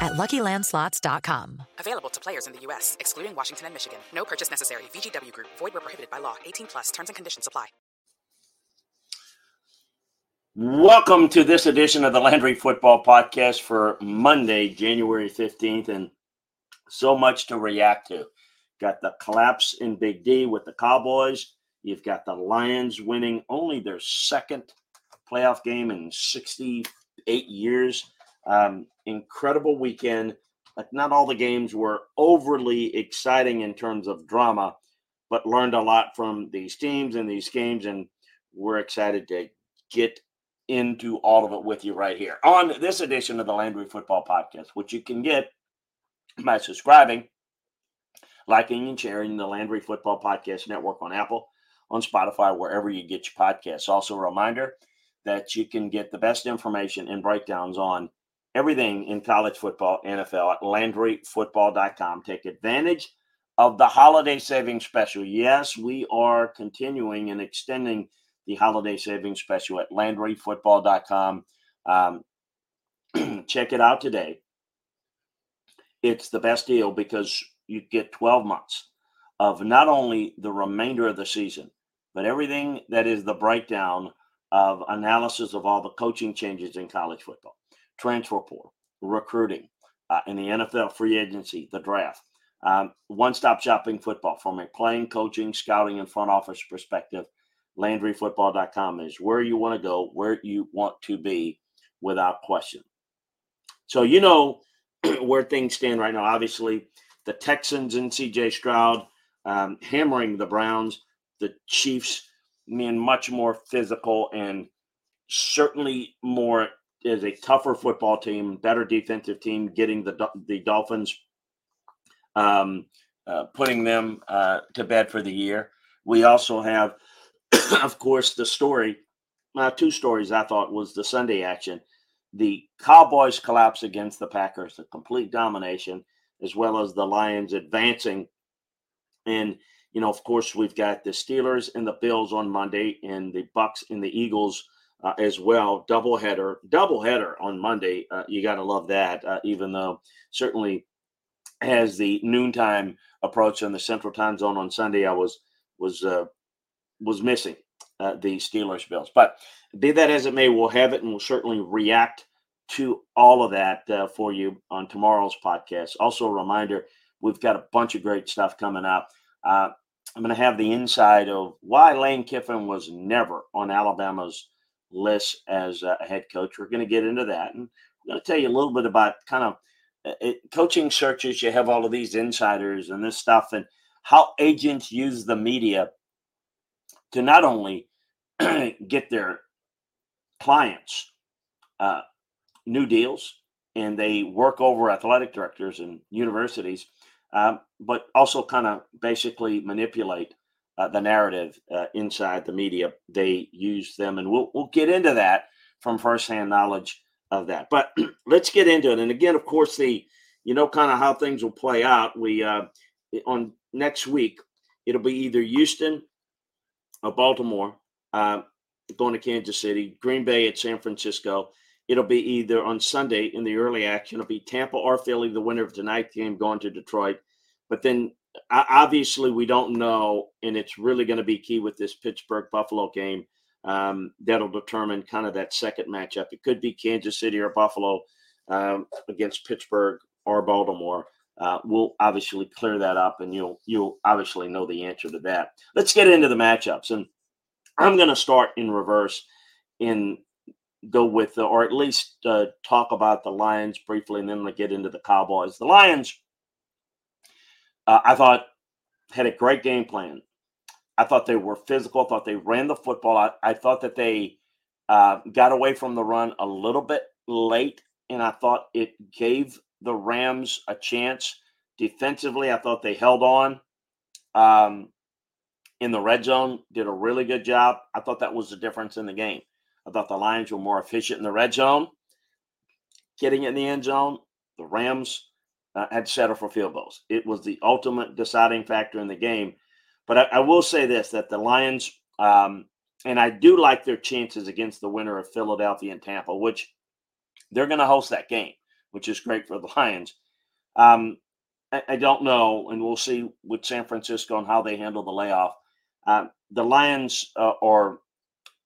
at LuckyLandSlots.com. Available to players in the U.S., excluding Washington and Michigan. No purchase necessary. VGW Group. Void where prohibited by law. 18 plus. Terms and conditions apply. Welcome to this edition of the Landry Football Podcast for Monday, January 15th. And so much to react to. Got the collapse in Big D with the Cowboys. You've got the Lions winning only their second playoff game in 68 years. Um, incredible weekend. Like not all the games were overly exciting in terms of drama, but learned a lot from these teams and these games, and we're excited to get into all of it with you right here on this edition of the Landry Football Podcast, which you can get by subscribing, liking, and sharing the Landry Football Podcast Network on Apple, on Spotify, wherever you get your podcasts. Also, a reminder that you can get the best information and breakdowns on everything in college football, NFL at LandryFootball.com. Take advantage of the holiday savings special. Yes, we are continuing and extending the holiday savings special at LandryFootball.com. Um, check it out today. It's the best deal because you get 12 months of not only the remainder of the season, but everything that is the breakdown of analysis of all the coaching changes in college football, transfer portal, recruiting, uh, in the NFL free agency, the draft. Um, one stop shopping football from a playing, coaching, scouting, and front office perspective. LandryFootball.com is where you want to go, where you want to be without question. So, you know where things stand right now. Obviously, the Texans and CJ Stroud um, hammering the Browns, the Chiefs being much more physical and certainly more is a tougher football team, better defensive team, getting the the Dolphins, um, uh, putting them uh, to bed for the year. We also have, of course, the story. Uh, two stories I thought was the Sunday action. The Cowboys collapse against the Packers, a complete domination, as well as the Lions advancing. And you know, of course, we've got the Steelers and the Bills on Monday, and the Bucks and the Eagles uh, as well. Double header, double header on Monday. Uh, you got to love that. Uh, even though certainly as the noontime approach on the Central Time Zone on Sunday, I was was uh, was missing uh, the Steelers Bills. But be that as it may, we'll have it, and we'll certainly react to all of that uh, for you on tomorrow's podcast. Also, a reminder: we've got a bunch of great stuff coming up. I'm going to have the inside of why Lane Kiffin was never on Alabama's list as a head coach. We're going to get into that. And I'm going to tell you a little bit about kind of it, coaching searches. You have all of these insiders and this stuff, and how agents use the media to not only get their clients uh, new deals and they work over athletic directors and universities, um, but also kind of basically manipulate uh, the narrative uh, inside the media. They use them, and we'll we'll get into that from firsthand knowledge of that. But let's get into it. And again, of course, the you know kind of how things will play out. We uh, on next week it'll be either Houston or Baltimore uh, going to Kansas City, Green Bay at San Francisco. It'll be either on Sunday in the early action. It'll be Tampa or Philly, the winner of tonight's game, going to Detroit. But then obviously we don't know, and it's really going to be key with this Pittsburgh Buffalo game. Um, that'll determine kind of that second matchup. It could be Kansas City or Buffalo um, against Pittsburgh or Baltimore. uh, we'll obviously clear that up, and you'll you'll obviously know the answer to that. Let's get into the matchups, and I'm going to start in reverse, in go with, or at least uh, talk about the Lions briefly, and then we'll get into the Cowboys. The Lions, uh, I thought, had a great game plan. I thought they were physical. I thought they ran the football. I, I thought that they uh, got away from the run a little bit late, and I thought it gave the Rams a chance defensively. I thought they held on um, in the red zone, did a really good job. I thought that was the difference in the game. I thought the Lions were more efficient in the red zone, getting in the end zone. The Rams uh, had settled for field goals. It was the ultimate deciding factor in the game. But I, I will say this: that the Lions, um, and I do like their chances against the winner of Philadelphia and Tampa, which they're going to host that game, which is great for the Lions. Um, I, I, don't know, and we'll see with San Francisco and how they handle the layoff. Uh, the Lions uh, are,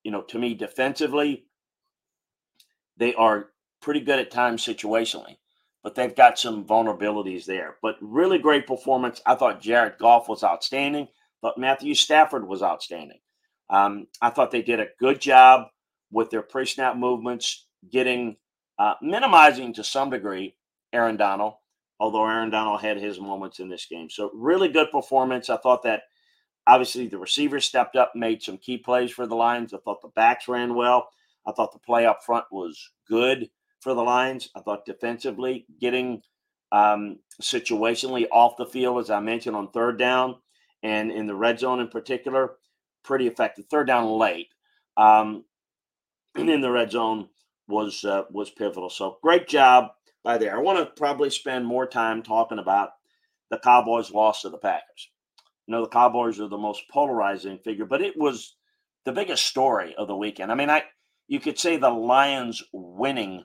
you know, to me defensively, they are pretty good at times situationally, but they've got some vulnerabilities there. But really great performance. I thought Jared Goff was outstanding. But Matthew Stafford was outstanding. Um, I thought they did a good job with their pre-snap movements, getting uh, minimizing to some degree Aaron Donald, although Aaron Donald had his moments in this game. So really good performance. I thought that obviously the receivers stepped up, made some key plays for the Lions. I thought the backs ran well. I thought the play up front was good for the Lions. I thought defensively getting um, situationally off the field, as I mentioned on third down, and in the red zone in particular, pretty effective. Third down late, um, and in the red zone was uh, was pivotal. So great job by there. I want to probably spend more time talking about the Cowboys' loss to the Packers. You know, the Cowboys are the most polarizing figure, but it was the biggest story of the weekend. I mean, I you could say the Lions winning.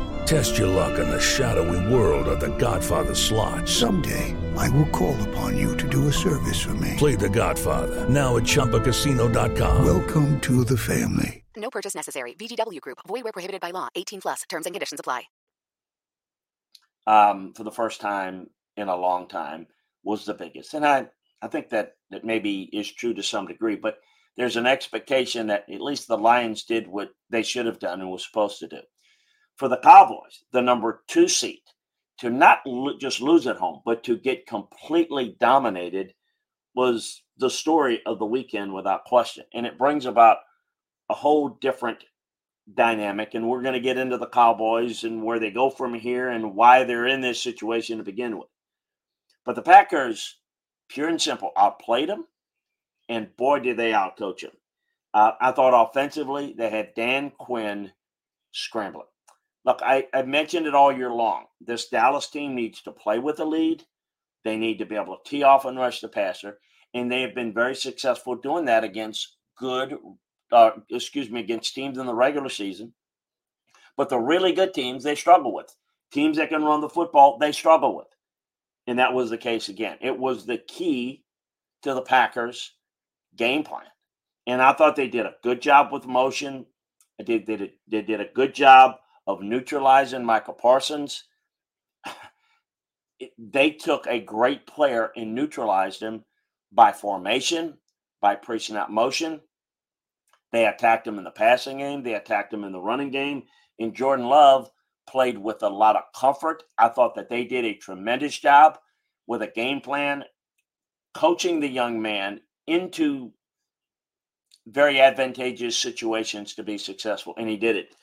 Test your luck in the shadowy world of The Godfather slot. Someday, I will call upon you to do a service for me. Play The Godfather, now at ChumbaCasino.com. Welcome to the family. No purchase necessary. VGW Group. Void where prohibited by law. 18 plus. Terms and conditions apply. um, for the first time in a long time was the biggest. And I, I think that that maybe is true to some degree, but there's an expectation that at least the Lions did what they should have done and was supposed to do. For the Cowboys, the number two seed, to not lo- just lose at home, but to get completely dominated was the story of the weekend without question. And it brings about a whole different dynamic, and we're going to get into the Cowboys and where they go from here and why they're in this situation to begin with. But the Packers, pure and simple, outplayed them, and boy, did they outcoach them. Uh, I thought offensively, they had Dan Quinn scrambling. Look, I, I mentioned it all year long. This Dallas team needs to play with a lead. They need to be able to tee off and rush the passer, and they have been very successful doing that against good uh, excuse me, against teams in the regular season. But the really good teams, they struggle with. Teams that can run the football, they struggle with. And that was the case again. It was the key to the Packers' game plan. And I thought they did a good job with motion. They did, they did, they did a good job of neutralizing Micah Parsons. It- they took a great player and neutralized him by formation, by preaching out motion. They attacked him in the passing game. They attacked him in the running game. And Jordan Love played with a lot of comfort. I thought that they did a tremendous job with a game plan, coaching the young man into very advantageous situations to be successful. And he did it.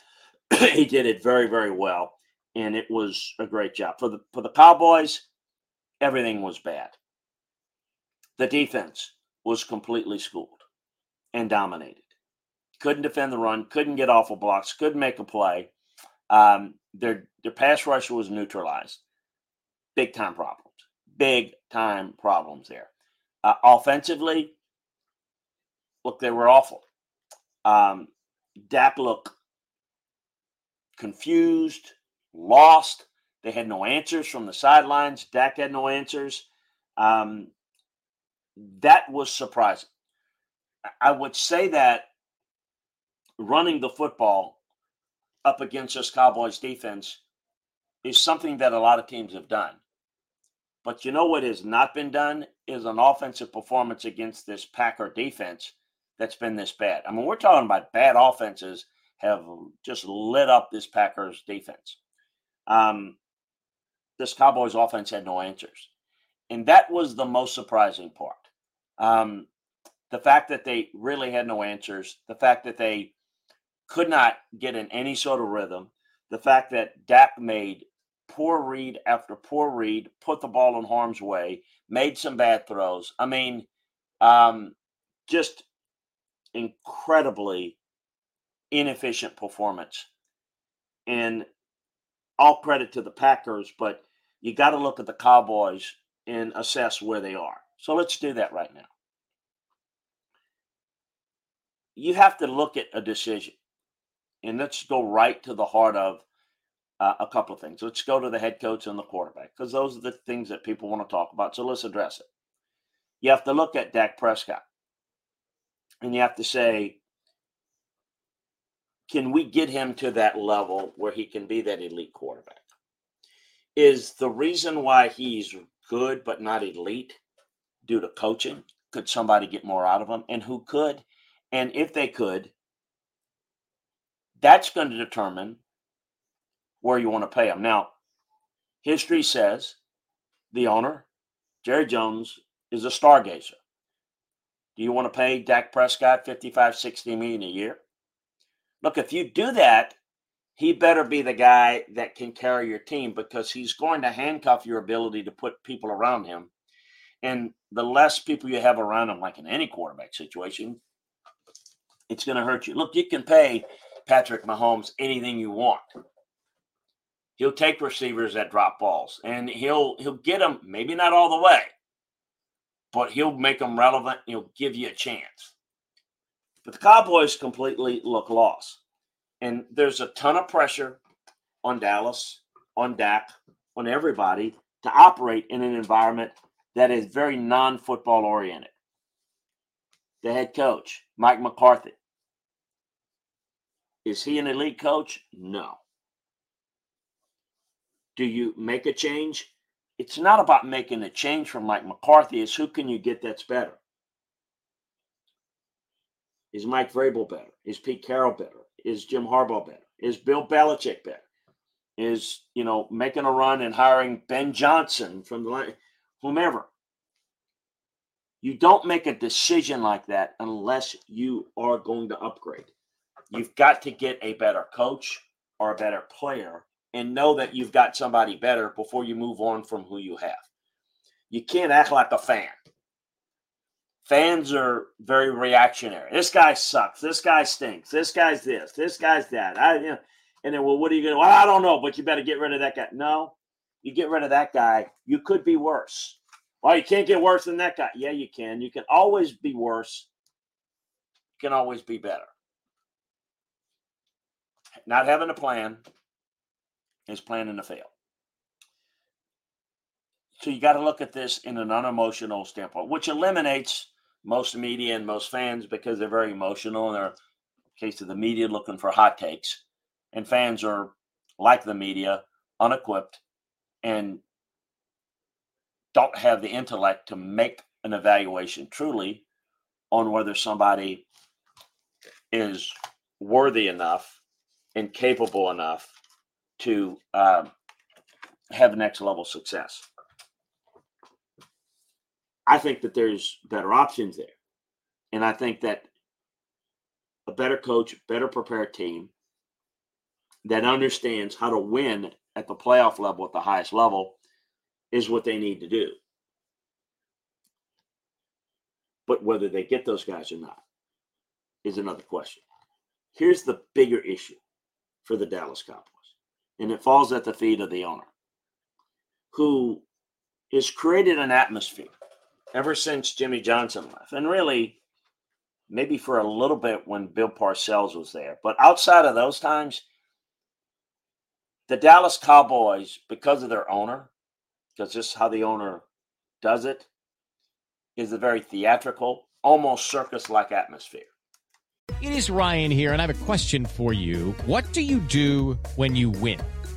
he did it very, very well, and it was a great job for the for the Cowboys. Everything was bad. The defense was completely schooled and dominated. Couldn't defend the run, couldn't get off of blocks, couldn't make a play. Um, their their pass rush was neutralized. Big time problems. Big time problems there. Uh, offensively, look, they were awful. Um, Dak looked confused, lost. They had no answers from the sidelines. Dak had no answers. Um, that was surprising. I would say that running the football up against this Cowboys defense is something that a lot of teams have done. But you know what has not been done is an offensive performance against this Packer defense that's been this bad. I mean, we're talking about bad offenses have just lit up this Packers defense. Um, this Cowboys offense had no answers. And that was the most surprising part. Um, the fact that they really had no answers, the fact that they could not get in any sort of rhythm, the fact that Dak made poor read after poor read, put the ball in harm's way, made some bad throws. I mean, um, just incredibly inefficient performance. And all credit to the Packers, but you got to look at the Cowboys and assess where they are. So let's do that right now. You have to look at a decision. And let's go right to the heart of uh, a couple of things. Let's go to the head coach and the quarterback because those are the things that people want to talk about. So let's address it. You have to look at Dak Prescott and you have to say, can we get him to that level where he can be that elite quarterback? Is the reason why he's good but not elite due to coaching? Could somebody get more out of him? And who could? And if they could, that's going to determine where you want to pay him. Now, history says the owner, Jerry Jones, is a stargazer. Do you want to pay Dak Prescott 55, 60 million a year? Look, if you do that, he better be the guy that can carry your team because he's going to handcuff your ability to put people around him. And the less people you have around him, like in any quarterback situation, it's going to hurt you. Look, you can pay Patrick Mahomes anything you want. He'll take receivers that drop balls and he'll he'll get them maybe not all the way, but he'll make them relevant. He'll give you a chance. But the Cowboys completely look lost. And there's a ton of pressure on Dallas, on Dak, on everybody to operate in an environment that is very non football oriented. The head coach, Mike McCarthy. Is he an elite coach? No. Do you make a change? It's not about making a change from Mike McCarthy, it's who can you get that's better. Is Mike Vrabel better? Is Pete Carroll better? Is Jim Harbaugh better? Is Bill Belichick better? Is you know making a run and hiring Ben Johnson from the line, whomever. You don't make a decision like that unless you are going to upgrade. You've got to get a better coach or a better player and know that you've got somebody better before you move on from who you have. You can't act like a fan fans are very reactionary. This guy sucks. This guy stinks. This guy's this. This guy's that. I, you know, and then, well, what are you going to? Well, I don't know, but you better get rid of that guy. No, you get rid of that guy, you could be worse. Well, you can't get worse than that guy. Yeah, you can. You can always be worse. You can always be better. Not having a plan is planning to fail. So you got to look at this in an unemotional standpoint, which eliminates most media and most fans because they're very emotional and they're case of the media looking for hot takes and fans are like the media unequipped and don't have the intellect to make an evaluation truly on whether somebody is worthy enough and capable enough to uh, have next level success. I think that there's better options there. And I think that a better coach, better prepared team, that understands how to win at the playoff level at the highest level is what they need to do. But whether they get those guys or not is another question. Here's the bigger issue for the Dallas Cowboys, and it falls at the feet of the owner, who has created an atmosphere ever since Jimmy Johnson left, and really maybe for a little bit when Bill Parcells was there. But outside of those times, the Dallas Cowboys, because of their owner, because just how the owner does it, is a very theatrical, almost circus like atmosphere. It is Ryan here, and I have a question for you. What do you do when you win?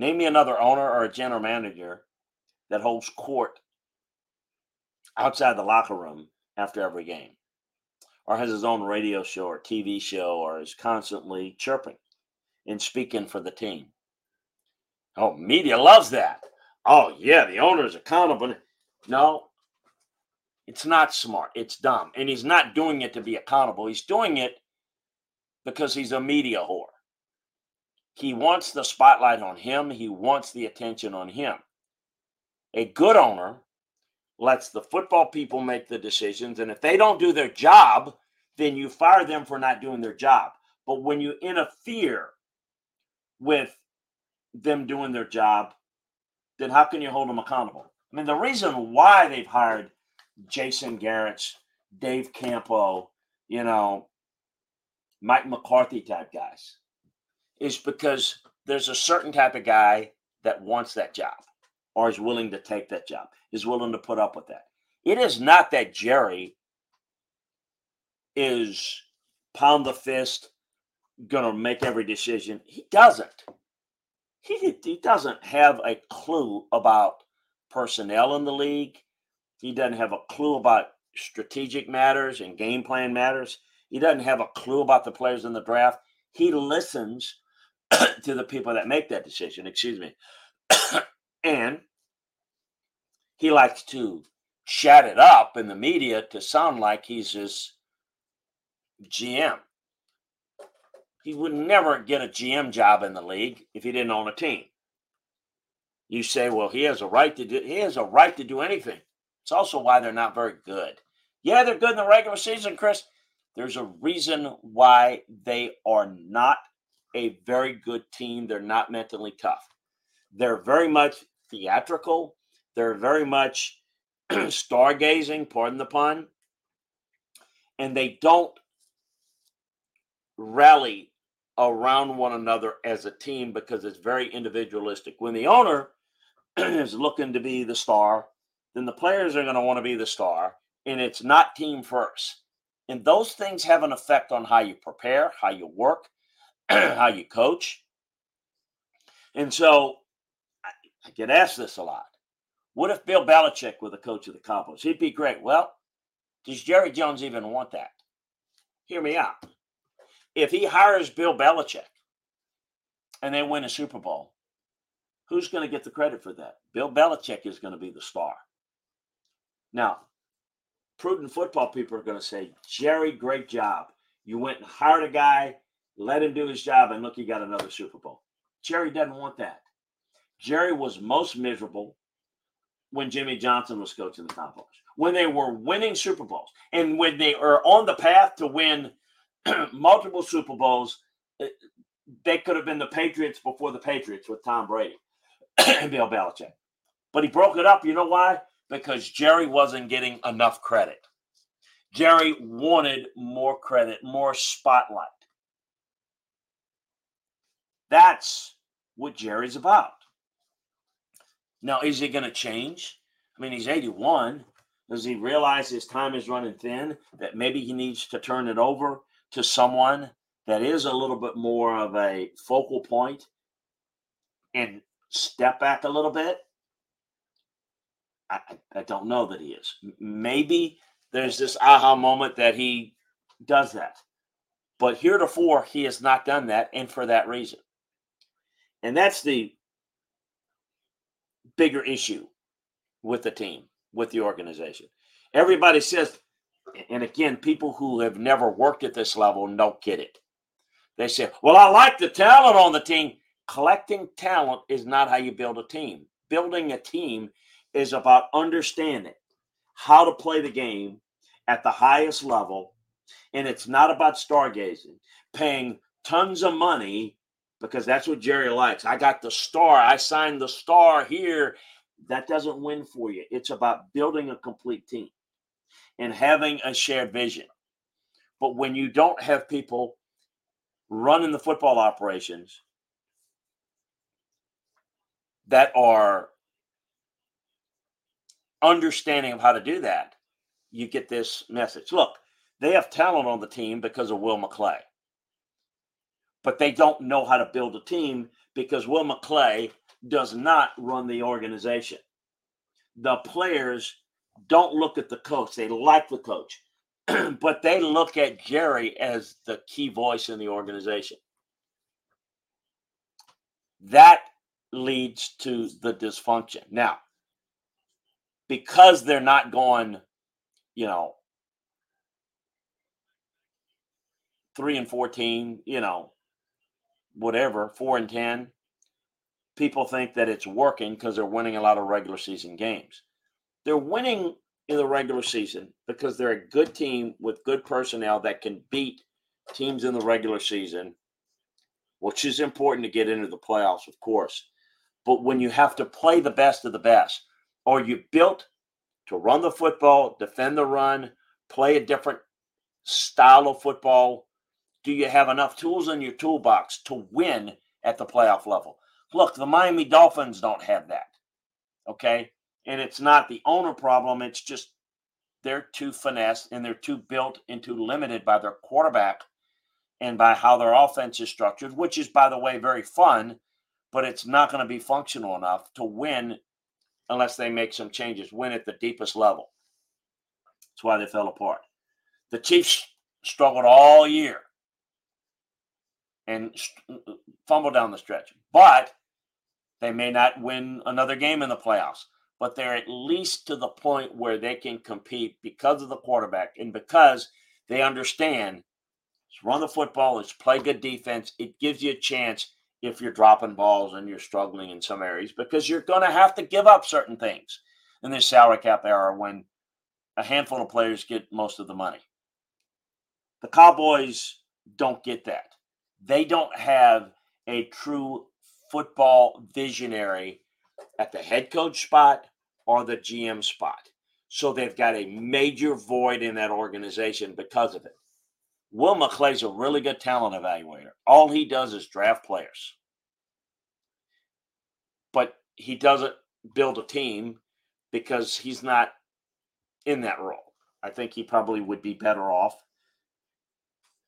Name me another owner or a general manager that holds court outside the locker room after every game, or has his own radio show or TV show, or is constantly chirping and speaking for the team. Oh, media loves that. Oh, yeah, the owner is accountable. No, it's not smart. It's dumb. And he's not doing it to be accountable. He's doing it because he's a media whore. He wants the spotlight on him, he wants the attention on him. A good owner lets the football people make the decisions. And if they don't do their job, then you fire them for not doing their job. But when you interfere with them doing their job, then how can you hold them accountable? I mean, the reason why they've hired Jason Garrett's, Dave Campo, you know, Mike McCarthy type guys is because there's a certain type of guy that wants that job or is willing to take that job, is willing to put up with that. It is not that Jerry is pound the fist, going to make every decision. He doesn't. He, he doesn't have a clue about personnel in the league. He doesn't have a clue about strategic matters and game plan matters. He doesn't have a clue about the players in the draft. He listens to the people that make that decision, excuse me. and he likes to chat it up in the media to sound like he's his GM. He would never get a GM job in the league if he didn't own a team. You say, well, he has a right to do he has a right to do anything. It's also why they're not very good. Yeah, they're good in the regular season, Chris. There's a reason why they are not a very good team. They're not mentally tough. They're very much theatrical. They're very much stargazing, pardon the pun. And they don't rally around one another as a team because it's very individualistic. When the owner is looking to be the star, then the players are going to want to be the star, and it's not team first. And those things have an effect on how you prepare, how you work, how you coach. And so I get asked this a lot. What if Bill Belichick were the coach of the Cowboys? He'd be great. Well, does Jerry Jones even want that? Hear me out. If he hires Bill Belichick and they win a Super Bowl, who's going to get the credit for that? Bill Belichick is going to be the star. Now, prudent football people are going to say, Jerry, great job. You went and hired a guy, let him do his job, and look, he got another Super Bowl. Jerry doesn't want that. Jerry was most miserable when Jimmy Johnson was coaching the Cowboys, when they were winning Super Bowls, and when they are on the path to win multiple Super Bowls. Eh, they could have been the Patriots before the Patriots with Tom Brady. And Bill Belichick. But he broke it up. You know why? Because Jerry wasn't getting enough credit. Jerry wanted more credit, more spotlight. That's what Jerry's about. Now, is he going to change? I mean, he's 81. Does he realize his time is running thin? That maybe he needs to turn it over to someone that is a little bit more of a focal point and step back a little bit? I, I don't know that he is. Maybe there's this aha moment that he does that. But heretofore, he has not done that, and for that reason. And that's the bigger issue with the team, with the organization. Everybody says, and again, people who have never worked at this level don't get it. They say, Well, I like the talent on the team. Collecting talent is not how you build a team. Building a team is about understanding how to play the game at the highest level. And it's not about stargazing, paying tons of money because that's what Jerry likes. I got the star. I signed the star here. That doesn't win for you. It's about building a complete team and having a shared vision. But when you don't have people running the football operations that are understanding of how to do that, you get this message. Look, they have talent on the team because of Will McClay but they don't know how to build a team because Will McClay does not run the organization. The players don't look at the coach, they like the coach, but they look at Jerry as the key voice in the organization. That leads to the dysfunction. Now, because they're not going, you know, three and 14, you know, whatever, four and 10, people think that it's working because they're winning a lot of regular season games. They're winning in the regular season because they're a good team with good personnel that can beat teams in the regular season, which is important to get into the playoffs, of course. But when you have to play the best of the best, or you built to run the football, defend the run, play a different style of football, do you have enough tools in your toolbox to win at the playoff level? Look, the Miami Dolphins don't have that. Okay. And it's not the owner problem. It's just they're too finesse and they're too built and too limited by their quarterback and by how their offense is structured, which is, by the way, very fun, but it's not going to be functional enough to win unless they make some changes, win at the deepest level. That's why they fell apart. The Chiefs struggled all year and uh, uh, fumble down the stretch. But they may not win another game in the playoffs, but they're at least to the point where they can compete because of the quarterback and because they understand run the football, let's play good defense. It gives you a chance if you're dropping balls and you're struggling in some areas because you're going to have to give up certain things in this salary cap era when a handful of players get most of the money. The Cowboys don't get that they don't have a true football visionary at the head coach spot or the GM spot. So they've got a major void in that organization because of it. Will McClay's a really good talent evaluator. All he does is draft players. But he doesn't build a team because he's not in that role. I think he probably would be better off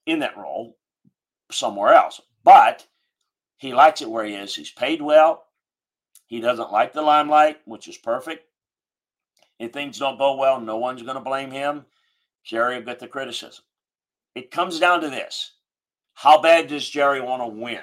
in that role somewhere else. But he likes it where he is. He's paid well. He doesn't like the limelight, which is perfect. If things don't go well, no one's going to blame him. Jerry will get the criticism. It comes down to this how bad does Jerry want to win?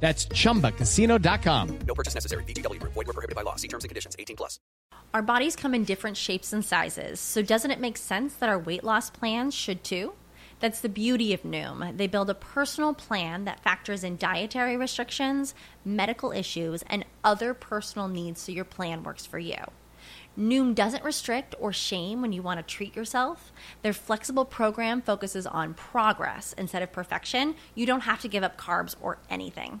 That's ChumbaCasino.com. No purchase necessary. VGW Group. Void were prohibited by law. See terms and conditions. 18 plus. Our bodies come in different shapes and sizes, so doesn't it make sense that our weight loss plans should too? That's the beauty of Noom. They build a personal plan that factors in dietary restrictions, medical issues, and other personal needs so your plan works for you. Noom doesn't restrict or shame when you want to treat yourself. Their flexible program focuses on progress instead of perfection. You don't have to give up carbs or anything.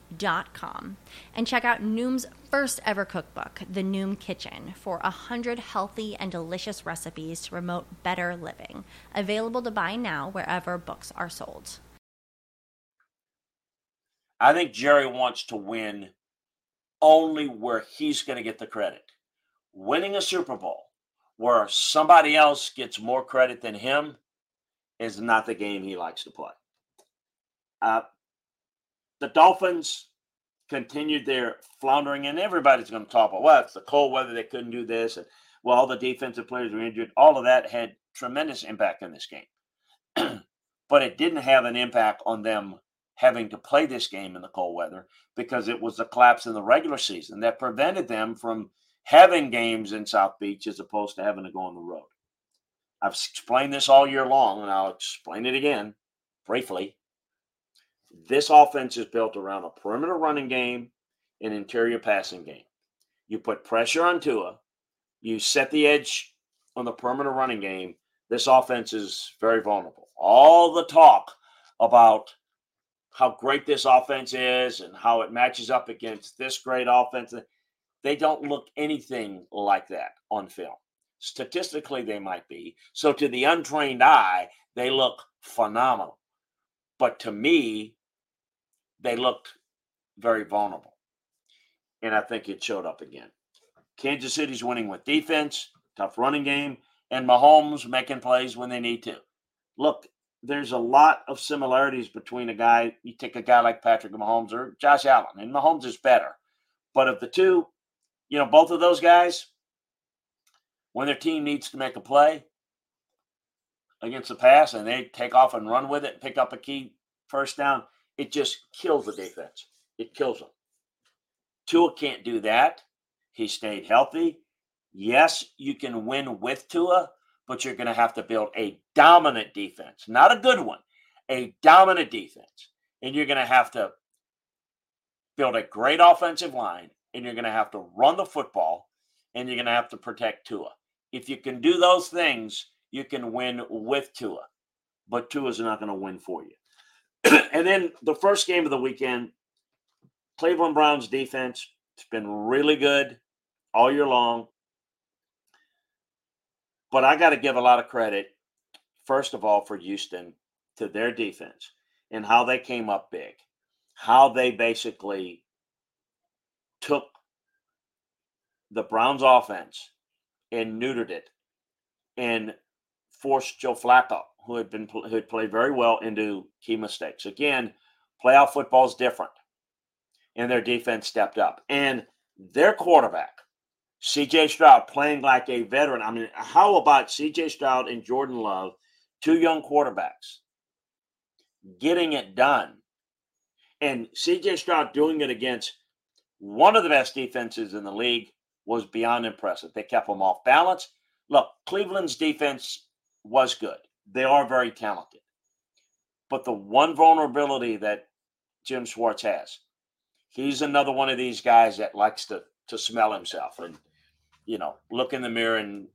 Dot com and check out Noom's first ever cookbook, The Noom Kitchen, for a hundred healthy and delicious recipes to promote better living. Available to buy now wherever books are sold. I think Jerry wants to win only where he's going to get the credit. Winning a Super Bowl where somebody else gets more credit than him is not the game he likes to play. Uh, the Dolphins continued their floundering, and everybody's going to talk about, well, it's the cold weather, they couldn't do this, and well, all the defensive players were injured. All of that had tremendous impact in this game. but it didn't have an impact on them having to play this game in the cold weather because it was the collapse in the regular season that prevented them from having games in South Beach as opposed to having to go on the road. I've explained this all year long, and I'll explain it again briefly. This offense is built around a perimeter running game and interior passing game. You put pressure on Tua, you set the edge on the perimeter running game. This offense is very vulnerable. All the talk about how great this offense is and how it matches up against this great offense. They don't look anything like that on film. Statistically, they might be. So, to the untrained eye, they look phenomenal. But to me, they looked very vulnerable. And I think it showed up again. Kansas City's winning with defense, tough running game, and Mahomes making plays when they need to. Look, there's a lot of similarities between a guy, you take a guy like Patrick Mahomes or Josh Allen, and Mahomes is better. But of the two, you know, both of those guys, when their team needs to make a play against the pass and they take off and run with it pick up a key first down, it just kills the defense. It kills them. Tua can't do that. He stayed healthy. Yes, you can win with Tua, but you're going to have to build a dominant defense, not a good one, a dominant defense. And you're going to have to build a great offensive line, and you're going to have to run the football, and you're going to have to protect Tua. If you can do those things, you can win with Tua, but Tua's not going to win for you. and then the first game of the weekend, Cleveland Browns defense, it's been really good all year long. But I got to give a lot of credit, first of all, for Houston to their defense and how they came up big, how they basically took the Browns offense and neutered it and forced Joe Flacco, who had been who had played very well, into key mistakes. Again, playoff football is different, and their defense stepped up. And their quarterback, CJ Stroud playing like a veteran. I mean, how about CJ Stroud and Jordan Love, two young quarterbacks, getting it done? And CJ Stroud doing it against one of the best defenses in the league was beyond impressive. They kept them off balance. Look, Cleveland's defense was good. They are very talented. But the one vulnerability that Jim Schwartz has, he's another one of these guys that likes to to smell himself and you know, look in the mirror and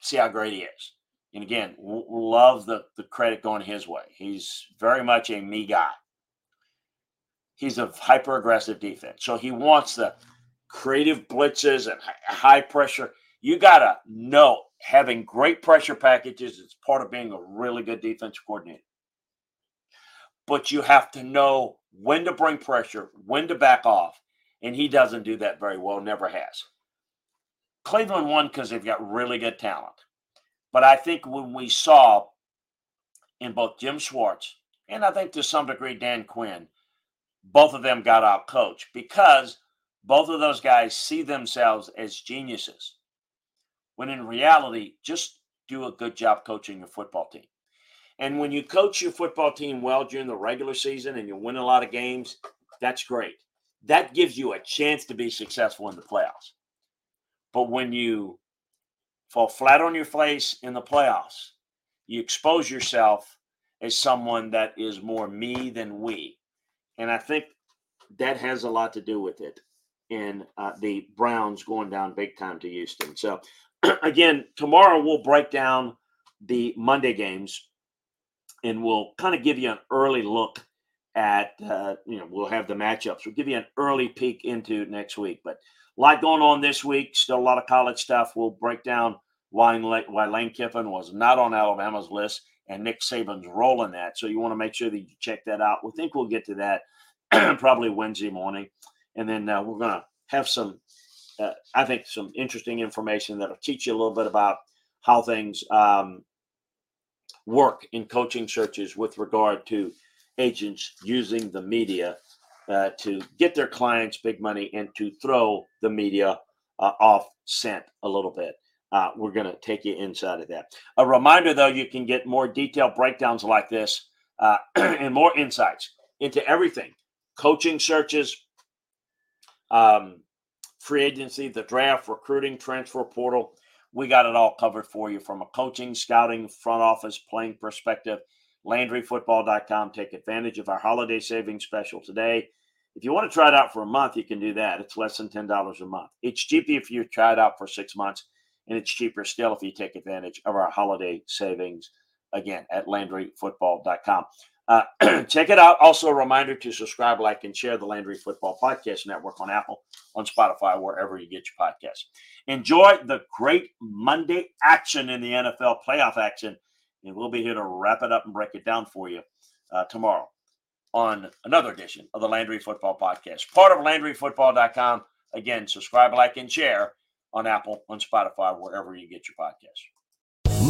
see how great he is. And again, love the, the credit going his way. He's very much a me guy. He's a hyper aggressive defense. So he wants the creative blitzes and high pressure. You got to know having great pressure packages is part of being a really good defensive coordinator. But you have to know when to bring pressure, when to back off. And he doesn't do that very well, never has. Cleveland won because they've got really good talent. But I think when we saw in both Jim Schwartz and I think to some degree Dan Quinn, both of them got out coached because both of those guys see themselves as geniuses. When in reality, just do a good job coaching your football team. And when you coach your football team well during the regular season and you win a lot of games, that's great. That gives you a chance to be successful in the playoffs. But when you fall flat on your face in the playoffs, you expose yourself as someone that is more me than we. And I think that has a lot to do with it in uh, the Browns going down big time to Houston. So, again, tomorrow we'll break down the Monday games and we'll kind of give you an early look at, uh, you know, we'll have the matchups. We'll give you an early peek into next week. But a lot going on this week, still a lot of college stuff. We'll break down why, why Lane Kiffin was not on Alabama's list and Nick Saban's role in that. So you want to make sure that you check that out. We think we'll get to that probably Wednesday morning. And then uh, we're going to have some, uh, I think, some interesting information that'll teach you a little bit about how things um, work in coaching searches with regard to agents using the media uh, to get their clients big money and to throw the media uh, off scent a little bit. Uh, we're going to take you inside of that. A reminder, though, you can get more detailed breakdowns like this uh, and more insights into everything coaching searches, um, free agency, the draft, recruiting, transfer portal. We got it all covered for you from a coaching, scouting, front office, playing perspective. LandryFootball.com. Take advantage of our holiday savings special today. If you want to try it out for a month, you can do that. It's less than $10 a month. It's cheaper if you try it out for six months and it's cheaper still if you take advantage of our holiday savings again at LandryFootball.com. Uh, check it out. Also, a reminder to subscribe, like, and share the Landry Football Podcast Network on Apple, on Spotify, wherever you get your podcasts. Enjoy the great Monday action in the NFL playoff action, and we'll be here to wrap it up and break it down for you uh, tomorrow on another edition of the Landry Football Podcast, part of LandryFootball.com. Again, subscribe, like, and share on Apple, on Spotify, wherever you get your podcasts.